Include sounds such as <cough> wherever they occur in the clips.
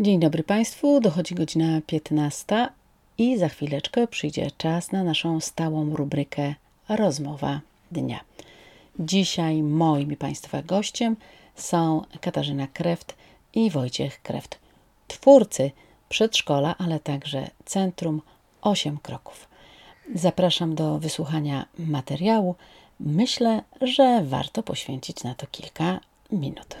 Dzień dobry Państwu, dochodzi godzina 15 i za chwileczkę przyjdzie czas na naszą stałą rubrykę Rozmowa Dnia. Dzisiaj moim i Państwa gościem są Katarzyna Kreft i Wojciech Kreft, twórcy przedszkola, ale także Centrum 8 Kroków. Zapraszam do wysłuchania materiału. Myślę, że warto poświęcić na to kilka minut.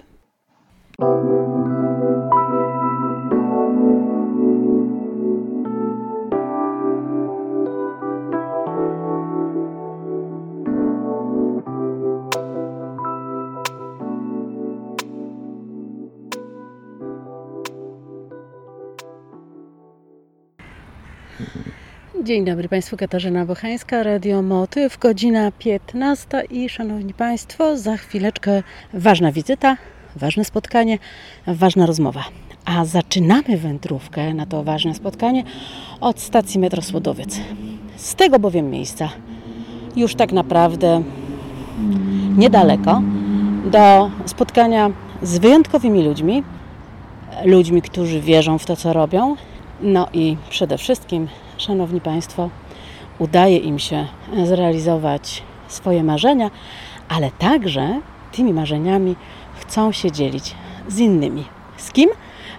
Dzień dobry Państwu, Katarzyna Bochańska, Radio Motyw, godzina 15 i Szanowni Państwo, za chwileczkę ważna wizyta, ważne spotkanie, ważna rozmowa. A zaczynamy wędrówkę na to ważne spotkanie od stacji metro Słodowiec. Z tego bowiem miejsca już tak naprawdę niedaleko do spotkania z wyjątkowymi ludźmi, ludźmi, którzy wierzą w to, co robią, no i przede wszystkim Szanowni Państwo, udaje im się zrealizować swoje marzenia, ale także tymi marzeniami chcą się dzielić z innymi. Z kim?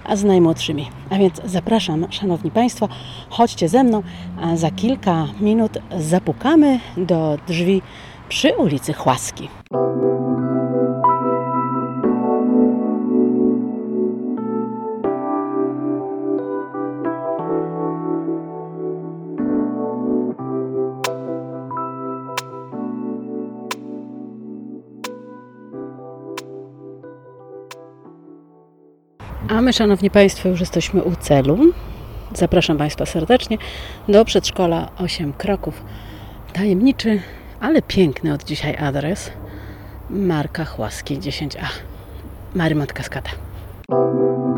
A z najmłodszymi. A więc zapraszam, Szanowni Państwo, chodźcie ze mną, a za kilka minut zapukamy do drzwi przy ulicy Chłaski. A my, Szanowni Państwo, już jesteśmy u celu. Zapraszam Państwa serdecznie do przedszkola 8 kroków. Tajemniczy, ale piękny od dzisiaj adres. Marka Chłaski 10A. Marymont Kaskada. Sali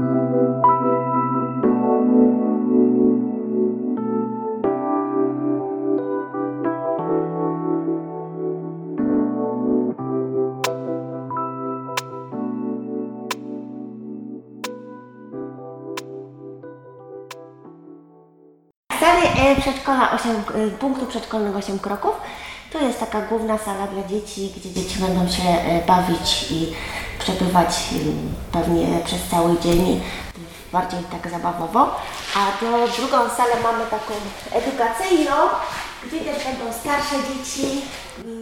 e, przedszkola 8, e, punktu przedszkolnego 8 kroków. To jest taka główna sala dla dzieci, gdzie dzieci będą się e, bawić i przebywać mm, pewnie przez cały dzień bardziej tak zabawowo. A do drugą salę mamy taką edukacyjną, też będą starsze dzieci.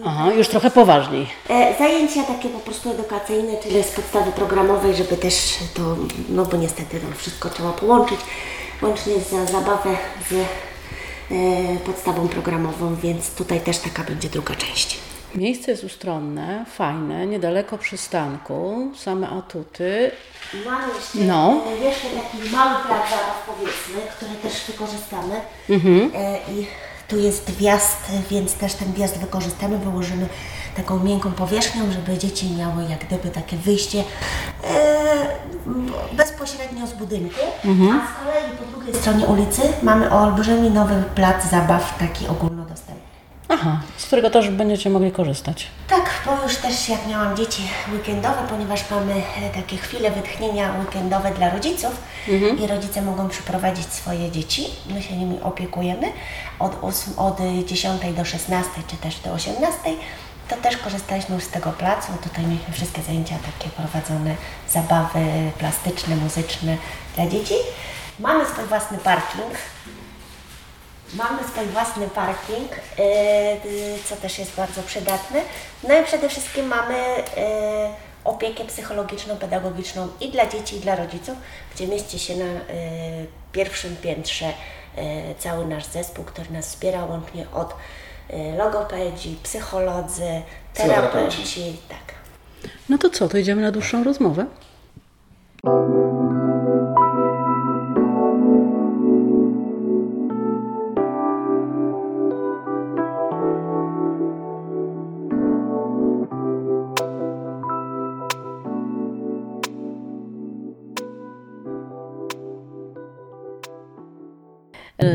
Aha, już trochę poważniej. E, Zajęcia takie po prostu edukacyjne, czyli z podstawy programowej, żeby też to, no bo niestety to wszystko trzeba połączyć, łącznie za zabawę z e, podstawą programową, więc tutaj też taka będzie druga część. Miejsce jest ustronne, fajne, niedaleko przystanku, same atuty. Mamy jeszcze, No. e, jeszcze taki mały plac zabaw powiedzmy, który też wykorzystamy. E, I tu jest wjazd, więc też ten wjazd wykorzystamy, wyłożymy taką miękką powierzchnią, żeby dzieci miały jak gdyby takie wyjście e, bezpośrednio z budynku. A z kolei po drugiej stronie ulicy mamy olbrzymi nowy plac zabaw, taki ogólnodostępny. Aha, z którego też będziecie mogli korzystać. Tak, bo już też jak miałam dzieci weekendowe, ponieważ mamy e, takie chwile wytchnienia weekendowe dla rodziców i rodzice mogą przyprowadzić swoje dzieci, my się nimi opiekujemy od, 8, od 10 do 16 czy też do 18, to też korzystaliśmy już z tego placu. Tutaj mieliśmy wszystkie zajęcia takie prowadzone, zabawy plastyczne, muzyczne dla dzieci. Mamy swój własny parking, Mamy swój własny parking, yy, yy, co też jest bardzo przydatne. No i przede wszystkim mamy yy, opiekę psychologiczną, pedagogiczną i dla dzieci, i dla rodziców, gdzie mieści się na pierwszym piętrze cały nasz zespół, który nas wspiera łącznie od logopedzi, psycholodzy, terapeuci. Tak. No to co, to idziemy na dłuższą rozmowę?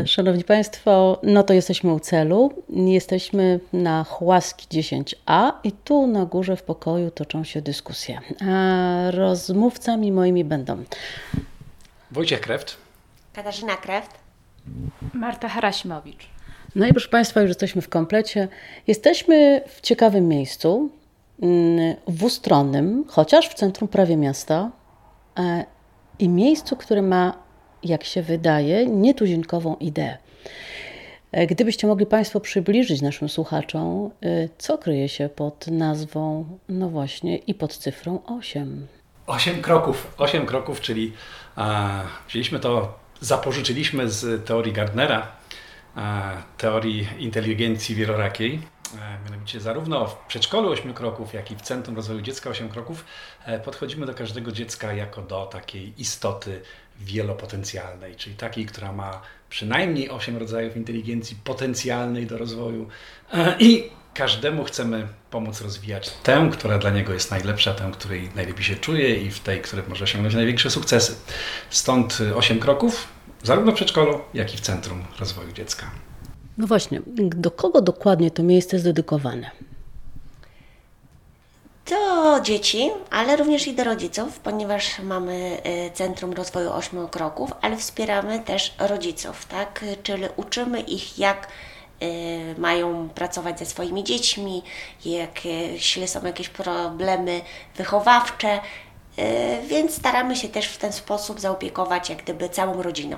Szanowni Państwo, no to jesteśmy u celu. Jesteśmy na Chłaski 10A i tu na górze w pokoju toczą się dyskusje. A rozmówcami moimi będą Wojciech Kreft. Katarzyna Kreft. Marta Harasimowicz. No i proszę Państwa, już jesteśmy w komplecie. Jesteśmy w ciekawym miejscu, mm, dwustronnym, chociaż w centrum prawie miasta e, i miejscu, które ma, jak się wydaje, nietuzinkową ideę. E, gdybyście mogli Państwo przybliżyć naszym słuchaczom, e, co kryje się pod nazwą, no właśnie, i pod cyfrą 8. Osiem kroków. Osiem kroków, czyli a, wzięliśmy to, zapożyczyliśmy z teorii Gardnera, a, teorii inteligencji wielorakiej. Mianowicie zarówno w przedszkolu 8 kroków, jak i w Centrum Rozwoju Dziecka 8 kroków e, podchodzimy do każdego dziecka jako do takiej istoty wielopotencjalnej, czyli takiej, która ma przynajmniej 8 rodzajów inteligencji potencjalnej do rozwoju e, i każdemu chcemy pomóc rozwijać tę, która dla niego jest najlepsza, tę, której najlepiej się czuje i w tej, której może osiągnąć największe sukcesy. Stąd 8 kroków, zarówno w przedszkolu, jak i w Centrum Rozwoju Dziecka. No właśnie, do kogo dokładnie to miejsce jest dedykowane? Do dzieci, ale również i do rodziców, ponieważ mamy y, Centrum Rozwoju Ośmiu Kroków, ale wspieramy też rodziców, tak? Czyli uczymy ich, jak y, mają pracować ze swoimi dziećmi, jak, jeśli są jakieś problemy wychowawcze, y, więc staramy się też w ten sposób zaopiekować jak gdyby całą rodziną.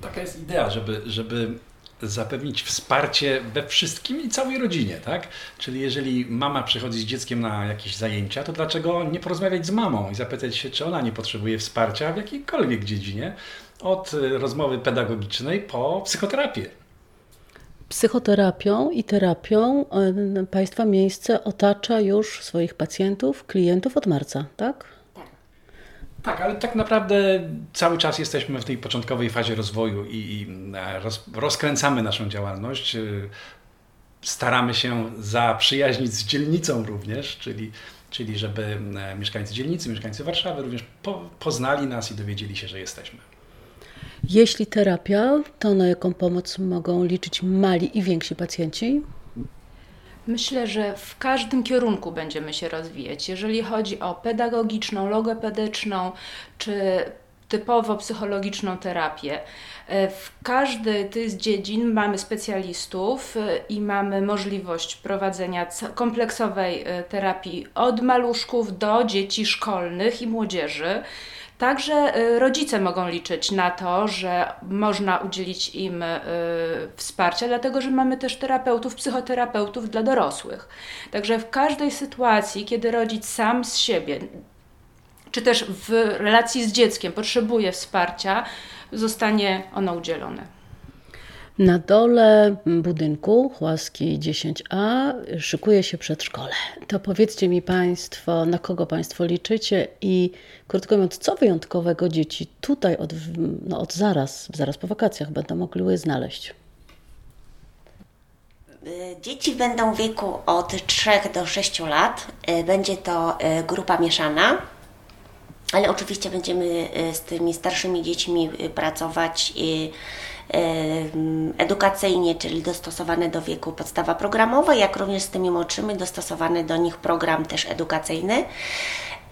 Taka jest idea, żeby, żeby zapewnić wsparcie we wszystkim i całej rodzinie, tak? Czyli jeżeli mama przychodzi z dzieckiem na jakieś zajęcia, to dlaczego nie porozmawiać z mamą i zapytać się, czy ona nie potrzebuje wsparcia w jakiejkolwiek dziedzinie, od y, rozmowy pedagogicznej po psychoterapię. Psychoterapią i terapią e, Państwa miejsce otacza już swoich pacjentów, klientów od marca, tak? Tak, ale tak naprawdę cały czas jesteśmy w tej początkowej fazie rozwoju i, e, roz, rozkręcamy naszą działalność. Y, Staramy się zaprzyjaźnić z dzielnicą również, czyli, czyli żeby e, mieszkańcy dzielnicy, mieszkańcy Warszawy również po, poznali nas i dowiedzieli się, że jesteśmy. Jeśli terapia, to na jaką pomoc mogą liczyć mali i więksi pacjenci? Myślę, że w każdym kierunku będziemy się rozwijać. Jeżeli chodzi o pedagogiczną, logopedyczną czy typowo psychologiczną terapię. E, W każdej z dziedzin mamy specjalistów e, i mamy możliwość prowadzenia kompleksowej e, terapii od maluszków do dzieci szkolnych i młodzieży. Także e, rodzice mogą liczyć na to, że można udzielić im e, wsparcia, dlatego że mamy też terapeutów, psychoterapeutów dla dorosłych. Także w każdej sytuacji, kiedy rodzic sam z siebie czy też w relacji z dzieckiem potrzebuje wsparcia, zostanie ono udzielone. Na dole budynku Chłaski 10A szykuje się przedszkole. To powiedzcie mi Państwo, na kogo Państwo liczycie i krótko mówiąc, co wyjątkowego dzieci tutaj od, no od zaraz, zaraz po wakacjach będą mogły znaleźć? Dzieci będą w wieku od 3 do 6 lat. Będzie to y, grupa mieszana, ale oczywiście będziemy y, z tymi starszymi dziećmi y, pracować edukacyjnie, czyli dostosowane do wieku podstawa programowa, jak również z tymi młodszymi dostosowany do nich program też edukacyjny.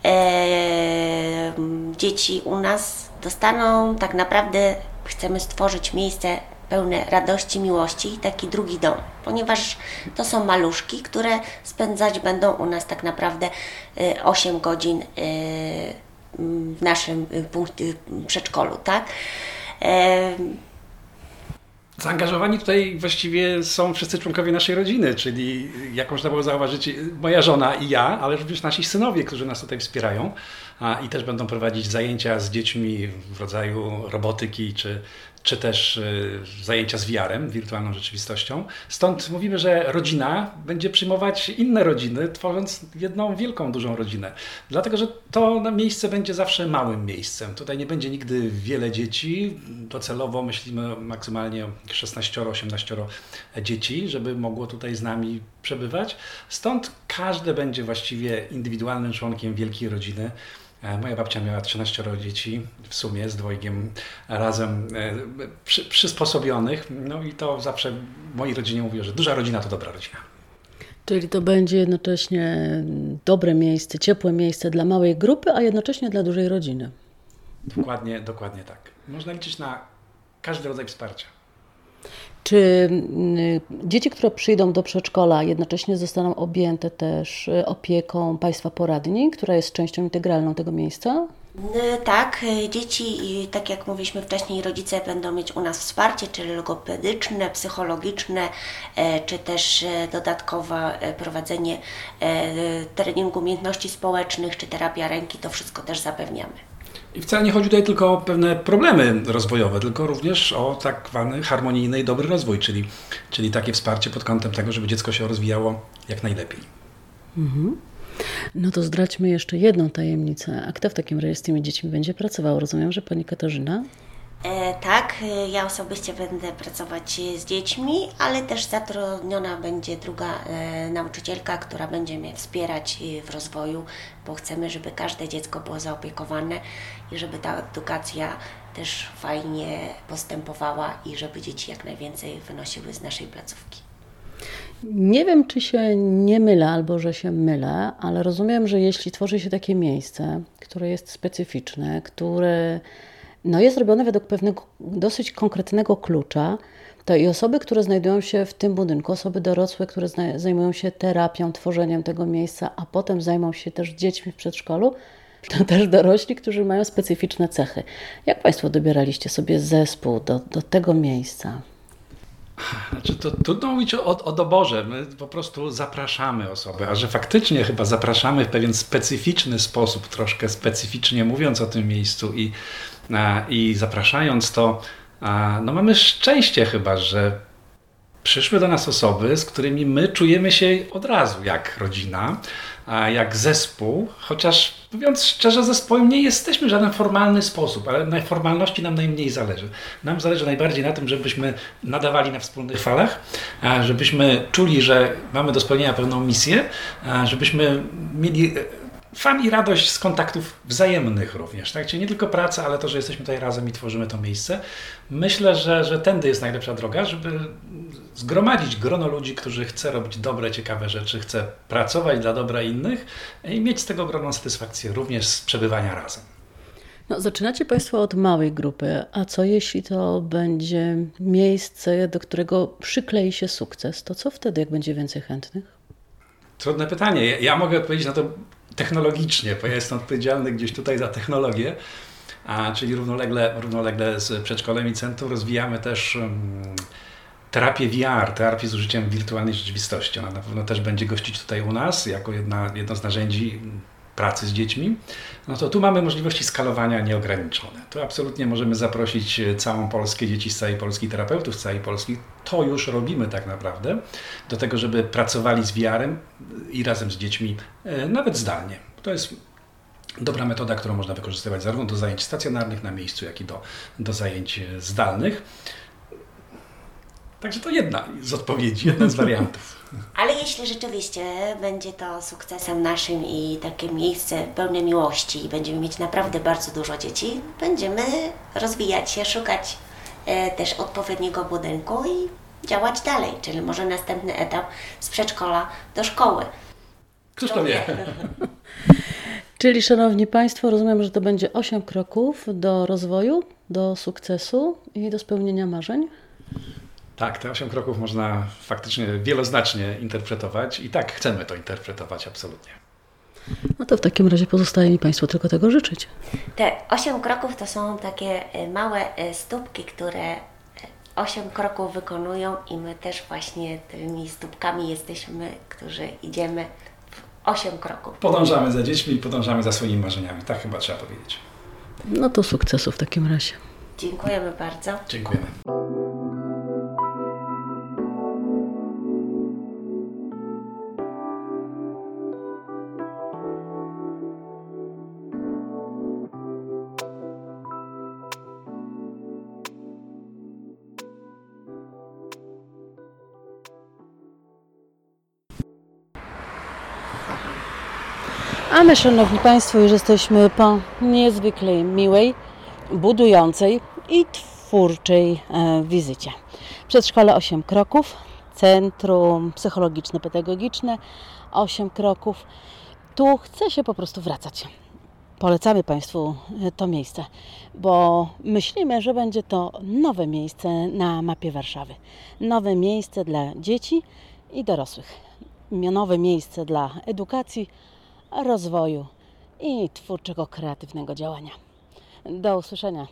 E, Dzieci u nas dostaną tak naprawdę, chcemy stworzyć miejsce pełne radości, miłości i taki drugi dom, ponieważ to są maluszki, które spędzać będą u nas tak naprawdę y, 8 godzin y, mm, w naszym y, przedszkolu, tak? Zaangażowani tutaj właściwie są wszyscy członkowie naszej rodziny, czyli jak można było zauważyć, moja żona i ja, ale również nasi synowie, którzy nas tutaj wspierają i też będą prowadzić zajęcia z dziećmi w rodzaju robotyki czy, czy też y, zajęcia z VR-em, wirtualną rzeczywistością. Stąd mówimy, że rodzina będzie przyjmować inne rodziny, tworząc jedną wielką, dużą rodzinę. Dlatego, że to miejsce będzie zawsze małym miejscem. Tutaj nie będzie nigdy wiele dzieci. Docelowo myślimy maksymalnie o 16-18 dzieci, żeby mogło tutaj z nami przebywać. Stąd każde będzie właściwie indywidualnym członkiem wielkiej rodziny. E, Moja babcia miała 13 dzieci w sumie z dwojgiem razem e, przy, przysposobionych. No i to zawsze mojej rodzinie mówię, że duża rodzina to dobra rodzina. Czyli to będzie jednocześnie dobre miejsce, ciepłe miejsce dla małej grupy, a jednocześnie dla dużej rodziny. Dokładnie, dokładnie tak. Można liczyć na każdy rodzaj wsparcia. Czy y, dzieci, które przyjdą do przedszkola, jednocześnie zostaną objęte też y, opieką państwa poradni, która jest częścią integralną tego miejsca? Tak, dzieci, tak jak mówiliśmy wcześniej, rodzice będą mieć u nas wsparcie, czyli logopedyczne, psychologiczne, e, czy też e, dodatkowe e, prowadzenie treningu umiejętności społecznych, czy terapia ręki, to wszystko też zapewniamy. I wcale nie chodzi tutaj tylko o pewne problemy rozwojowe, tylko również o tak zwany harmonijny i dobry rozwój, czyli, czyli takie wsparcie pod kątem tego, żeby dziecko się rozwijało jak najlepiej. Mhm. No to zdradźmy jeszcze jedną tajemnicę. A kto w takim tymi dziećmi będzie pracował? Rozumiem, że pani Katarzyna? E, tak, e, ja osobiście będę pracować z dziećmi, ale też zatrudniona będzie druga e, nauczycielka, która będzie mnie wspierać w rozwoju, bo chcemy, żeby każde dziecko było zaopiekowane i żeby ta edukacja też fajnie postępowała i żeby dzieci jak najwięcej wynosiły z naszej placówki. Nie wiem, czy się nie mylę albo że się mylę, ale rozumiem, że jeśli tworzy się takie miejsce, które jest specyficzne, które no jest robione według pewnego dosyć konkretnego klucza, to i osoby, które znajdują się w tym budynku, osoby dorosłe, które zajmują się terapią, tworzeniem tego miejsca, a potem zajmą się też dziećmi w przedszkolu, <laughs> to też dorośli, którzy mają specyficzne cechy. Jak Państwo dobieraliście sobie zespół do, do tego miejsca? Znaczy to trudno mówić o, o doborze. My po prostu zapraszamy osoby, a że faktycznie chyba zapraszamy w pewien specyficzny sposób, troszkę specyficznie mówiąc o tym miejscu i, i zapraszając to, no mamy szczęście chyba, że przyszły do nas osoby, z którymi my czujemy się od razu jak rodzina, jak zespół, chociaż mówiąc szczerze, zespołem nie jesteśmy w żaden formalny sposób, ale na formalności nam najmniej zależy. Nam zależy najbardziej na tym, żebyśmy nadawali na wspólnych falach, żebyśmy czuli, że mamy do spełnienia pewną misję, żebyśmy mieli fan i radość z kontaktów wzajemnych również. Tak? Czyli nie tylko praca, ale to, że jesteśmy tutaj razem i tworzymy to miejsce. Myślę, że, że tędy jest najlepsza droga, żeby zgromadzić grono ludzi, którzy chce robić dobre, ciekawe rzeczy, chce pracować dla dobra innych i mieć z tego ogromną satysfakcję również z przebywania razem. No, zaczynacie Państwo od małej grupy, a co jeśli to będzie miejsce, do którego przyklei się sukces? To co wtedy, jak będzie więcej chętnych? Trudne pytanie. Ja mogę odpowiedzieć na to technologicznie, bo ja jestem odpowiedzialny gdzieś tutaj za technologię, a, czyli równolegle, równolegle z przedszkolem i centrum rozwijamy też um, terapię VR, terapię z użyciem wirtualnej rzeczywistości. Ona na pewno też będzie gościć tutaj u nas jako jedna, jedno z narzędzi pracy z dziećmi, no to tu mamy możliwości skalowania nieograniczone. Tu absolutnie możemy zaprosić całą Polskę, dzieci z całej Polski, terapeutów z całej Polski. To już robimy tak naprawdę, do tego, żeby pracowali z VR-em i razem z dziećmi, e, nawet zdalnie. To jest dobra metoda, którą można wykorzystywać zarówno do zajęć stacjonarnych na miejscu, jak i do, do zajęć zdalnych. Także to jedna z odpowiedzi, jeden z wariantów. <laughs> Ale jeśli rzeczywiście będzie to sukcesem naszym i takie miejsce pełne miłości i będziemy mieć naprawdę bardzo dużo dzieci, będziemy rozwijać się, szukać e, też odpowiedniego budynku i działać dalej, czyli może następny etap z przedszkola do szkoły. Któż to wie? <laughs> Czyli, Szanowni Państwo, rozumiem, że to będzie 8 kroków do rozwoju, do sukcesu i do spełnienia marzeń? Tak, te osiem kroków można faktycznie wieloznacznie interpretować i tak chcemy to interpretować absolutnie. No to w takim razie pozostaje mi Państwu tylko tego życzyć. Te osiem kroków to są takie e, małe e, stópki, które e, osiem kroków wykonują i my też właśnie tymi stópkami jesteśmy, którzy idziemy w osiem kroków. Podążamy za dziećmi i podążamy za swoimi marzeniami. Tak chyba trzeba powiedzieć. No to sukcesu w takim razie. Dziękujemy bardzo. Dziękujemy. A my, Szanowni Państwo, już jesteśmy po niezwykle miłej, budującej i twórczej e, wizycie. Przedszkole 8 kroków, Centrum Psychologiczne-Pedagogiczne 8 kroków. Tu chce się po prostu wracać. polecamy Państwu to miejsce, bo myślimy, że będzie to nowe miejsce na mapie Warszawy. Nowe miejsce dla dzieci i dorosłych. Nowe miejsce dla edukacji, rozwoju i twórczego, kreatywnego działania. Do usłyszenia.